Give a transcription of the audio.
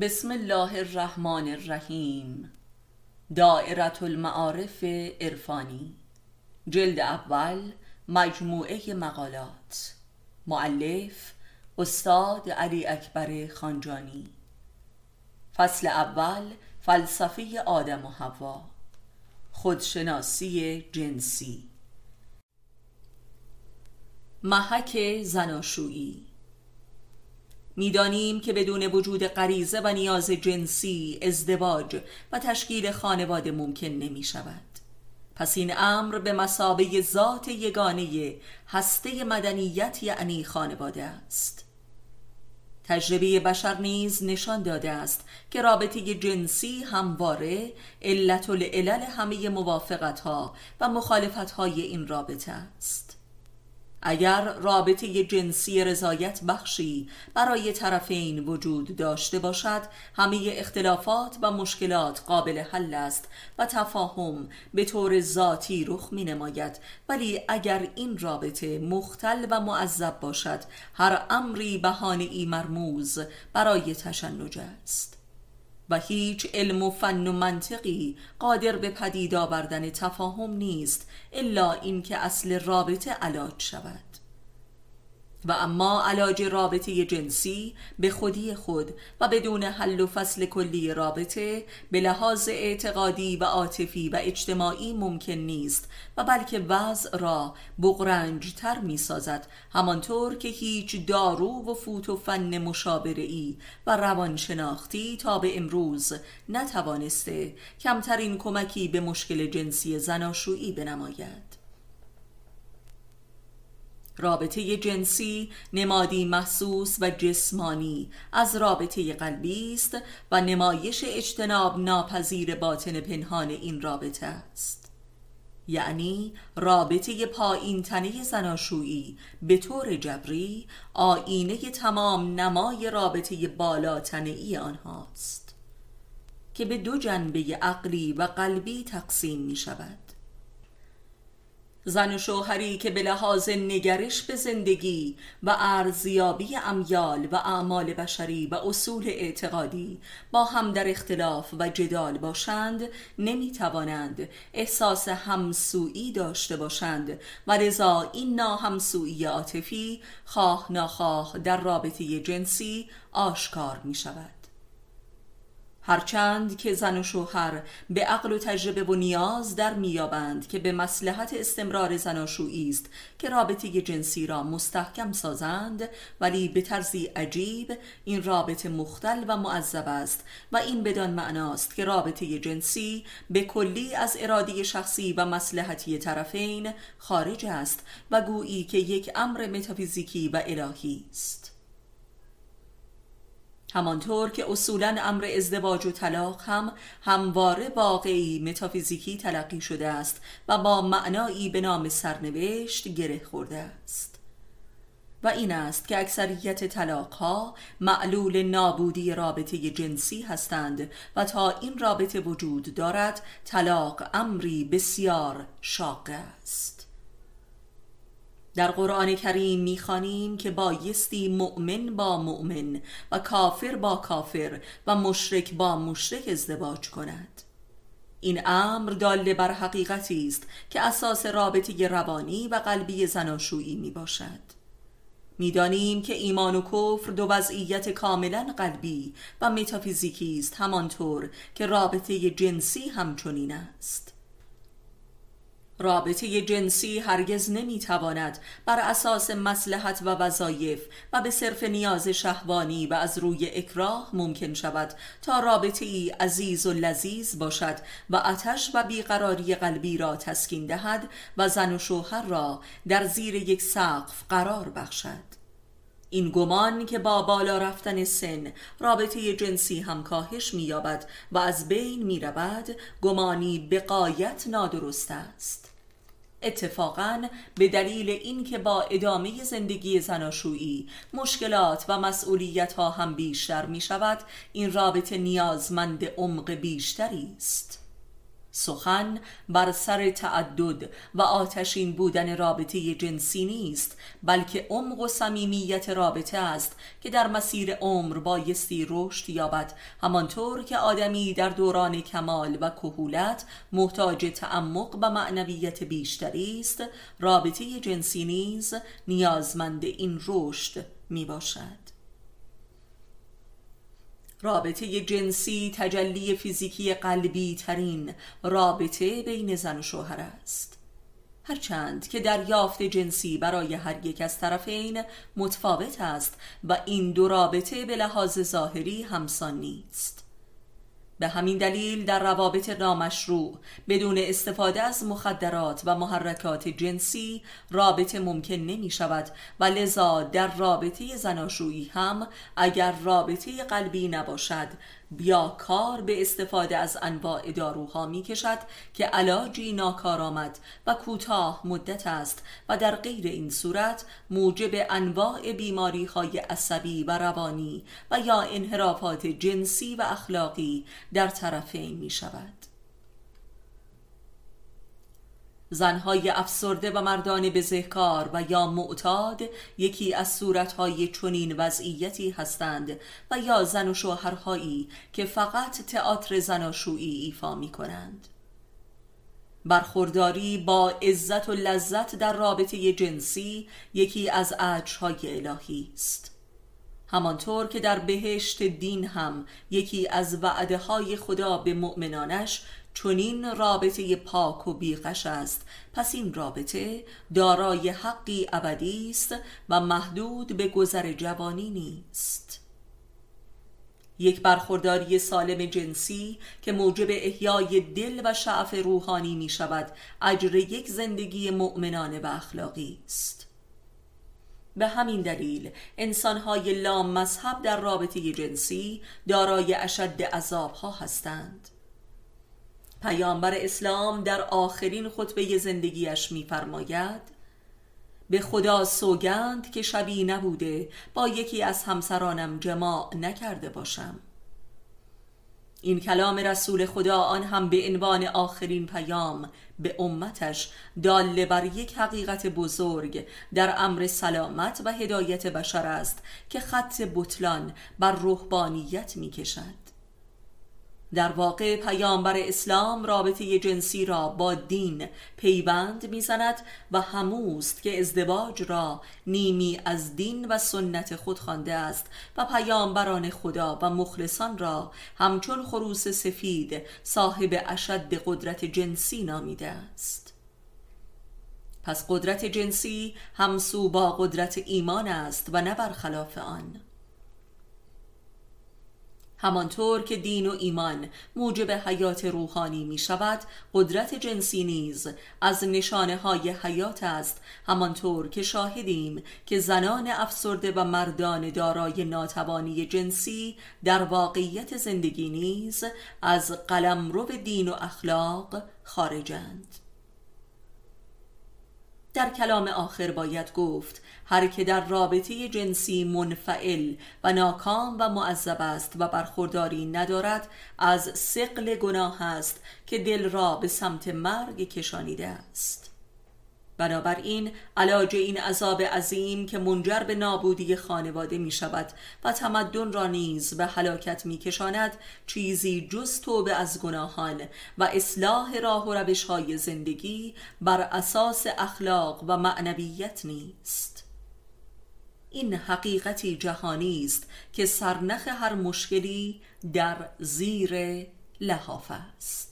بسم الله الرحمن الرحیم. دائرة المعارف عرفانی. جلد اول مجموعه مقالات. معلف استاد علی اکبر خانجانی. فصل اول فلسفه آدم و حوا. خودشناسی جنسی. محک زناشویی. می‌دانیم که بدون وجود غریزه و نیاز جنسی ازدواج و تشکیل خانواده ممکن نمی شود پس این امر به مسابه ذات یگانه هسته مدنیت یعنی خانواده است. تجربه بشر نیز نشان داده است که رابطه جنسی همواره علت العلل همه موافقت ها و مخالفت های این رابطه است. اگر رابطه جنسی رضایت بخشی برای طرفین وجود داشته باشد همه اختلافات و مشکلات قابل حل است و تفاهم به طور ذاتی رخ می نماید ولی اگر این رابطه مختل و معذب باشد هر امری بهانه ای مرموز برای تشنج است. و هیچ علم و فن و منطقی قادر به پدید آوردن تفاهم نیست الا اینکه اصل رابطه علاج شود. و اما علاج رابطه جنسی به خودی خود و بدون حل و فصل کلی رابطه به لحاظ اعتقادی و عاطفی و اجتماعی ممکن نیست و بلکه وضع را بغرنج تر می سازد همانطور که هیچ دارو و فوت و فن مشابره و روانشناختی تا به امروز نتوانسته کمترین کمکی به مشکل جنسی زناشویی بنماید. رابطه جنسی نمادی محسوس و جسمانی. از رابطه قلبی است و نمایش اجتناب ناپذیر باطن پنهان این رابطه است. یعنی رابطه پایین تنه زناشویی. به طور جبری آینه تمام نمای رابطه بالا تنه آنهاست که به دو جنبه عقلی و قلبی تقسیم می شود زن و شوهری که به لحاظ نگرش به زندگی و ارزیابی امیال و اعمال بشری و اصول اعتقادی با هم در اختلاف و جدال باشند نمی توانند احساس همسویی داشته باشند و لذا این ناهمسویی عاطفی خواه ناخواه در رابطه جنسی آشکار می شود هرچند که زن و شوهر به عقل و تجربه و نیاز در میابند که به مسلحت استمرار زناشویی است که رابطه جنسی را مستحکم سازند ولی به طرزی عجیب این رابطه مختل و معذب است و این بدان معناست که رابطه جنسی به کلی از اراده شخصی و مسلحتی طرفین خارج است و گویی که یک امر متافیزیکی و الهی است. همانطور که اصولا امر ازدواج و طلاق هم همواره واقعی متافیزیکی تلقی شده است و با معنایی به نام سرنوشت گره خورده است. و این است که اکثریت طلاق ها معلول نابودی رابطه جنسی هستند و تا این رابطه وجود دارد طلاق امری بسیار شاق است. در قرآن کریم می‌خوانیم که بایستی مؤمن با مؤمن و کافر با کافر و مشرک با مشرک ازدواج کند. این امر داله بر حقیقتی است که اساس رابطه روانی و قلبی زناشویی می باشد می‌دانیم که ایمان و کفر دو وضعیت کاملا قلبی و متافیزیکی است همانطور که رابطه جنسی همچنین است. رابطه جنسی هرگز نمی‌تواند بر اساس مسلحت و وظایف و به صرف نیاز شهوانی و از روی اکراه ممکن شود تا رابطه ای عزیز و لذیذ باشد و آتش و بیقراری قلبی را تسکین دهد و زن و شوهر را در زیر یک سقف قرار بخشد. این گمان که با بالا رفتن سن رابطه جنسی هم کاهش می‌یابد و از بین می‌رود گمانی به قایت نادرست است. اتفاقا به دلیل اینکه با ادامه زندگی زناشویی مشکلات و مسئولیت ها هم بیشتر می شود این رابطه نیازمند عمق بیشتری است. سخن بر سر تعدد و آتشین بودن رابطه جنسی نیست بلکه عمق و صمیمیت رابطه است که در مسیر عمر بایستی رشد یابد. همانطور که آدمی در دوران کمال و کهولت محتاج تعمق و معنویت بیشتری است رابطه جنسی نیز نیازمند این رشد می باشد رابطه جنسی تجلی فیزیکی قلبی ترین رابطه بین زن و شوهر است. هرچند که دریافت جنسی برای هر یک از طرفین متفاوت است و این دو رابطه به لحاظ ظاهری همسان نیست. به همین دلیل در روابط نامشروع بدون استفاده از مخدرات و محرکات جنسی رابطه ممکن نمی شود و لذا در رابطه زناشویی هم اگر رابطه قلبی نباشد بیا کار به استفاده از انواع داروها می کشد که علاجی ناکارآمد و کوتاه مدت است و در غیر این صورت موجب انواع بیماری های عصبی و روانی و یا انحرافات جنسی و اخلاقی در طرفین می شود زنهای افسرده و مردان بزهکار و یا معتاد یکی از صورتهای چنین وضعیتی هستند و یا زن و شوهرهایی که فقط تئاتر زناشویی ایفا می کنند برخورداری با عزت و لذت در رابطه جنسی یکی از اجرهای الهی است. همانطور که در بهشت دین هم یکی از وعده های خدا به مؤمنانش چنین رابطه پاک و بیغش است. پس این رابطه دارای حقی ابدی است و محدود به گذر جوانی نیست. یک برخورداری سالم جنسی که موجب احیای دل و شعف روحانی می شود اجر یک زندگی مؤمنانه و اخلاقی است. به همین دلیل انسانهای لام مذهب در رابطه جنسی دارای اشد عذابها هستند. پیامبر اسلام در آخرین خطبه زندگیش میفرماید به خدا سوگند که شبی نبوده با یکی از همسرانم جماع نکرده باشم. این کلام رسول خدا آن هم به عنوان آخرین پیام به امتش داله بر یک حقیقت بزرگ در امر سلامت و هدایت بشر است که خط بطلان بر روحانیت می کشد در واقع پیامبر اسلام رابطه جنسی را با دین پیوند می‌زند و هموست که ازدواج را نیمی از دین و سنت خود خوانده است و پیامبران خدا و مخلصان را همچون خروس سفید صاحب اشد قدرت جنسی نامیده است. پس قدرت جنسی همسو با قدرت ایمان است و نه برخلاف آن. همانطور که دین و ایمان موجب حیات روحانی می شود قدرت جنسی نیز از نشانه های حیات است. همانطور که شاهدیم که زنان افسرده و مردان دارای ناتوانی جنسی در واقعیت زندگی نیز از قلمرو دین و اخلاق خارجند. در کلام آخر باید گفت هر که در رابطه جنسی منفعل و ناکام و معذب است و برخورداری ندارد از سقل گناه است که دل را به سمت مرگ کشانیده است. بنابراین علاج این عذاب عظیم که منجر به نابودی خانواده می شود و تمدن را نیز به هلاکت می کشاند چیزی جز توبه از گناهان و اصلاح راه و روش های زندگی بر اساس اخلاق و معنویت نیست. این حقیقتی جهانی است که سرنخ هر مشکلی در زیر لحاف است.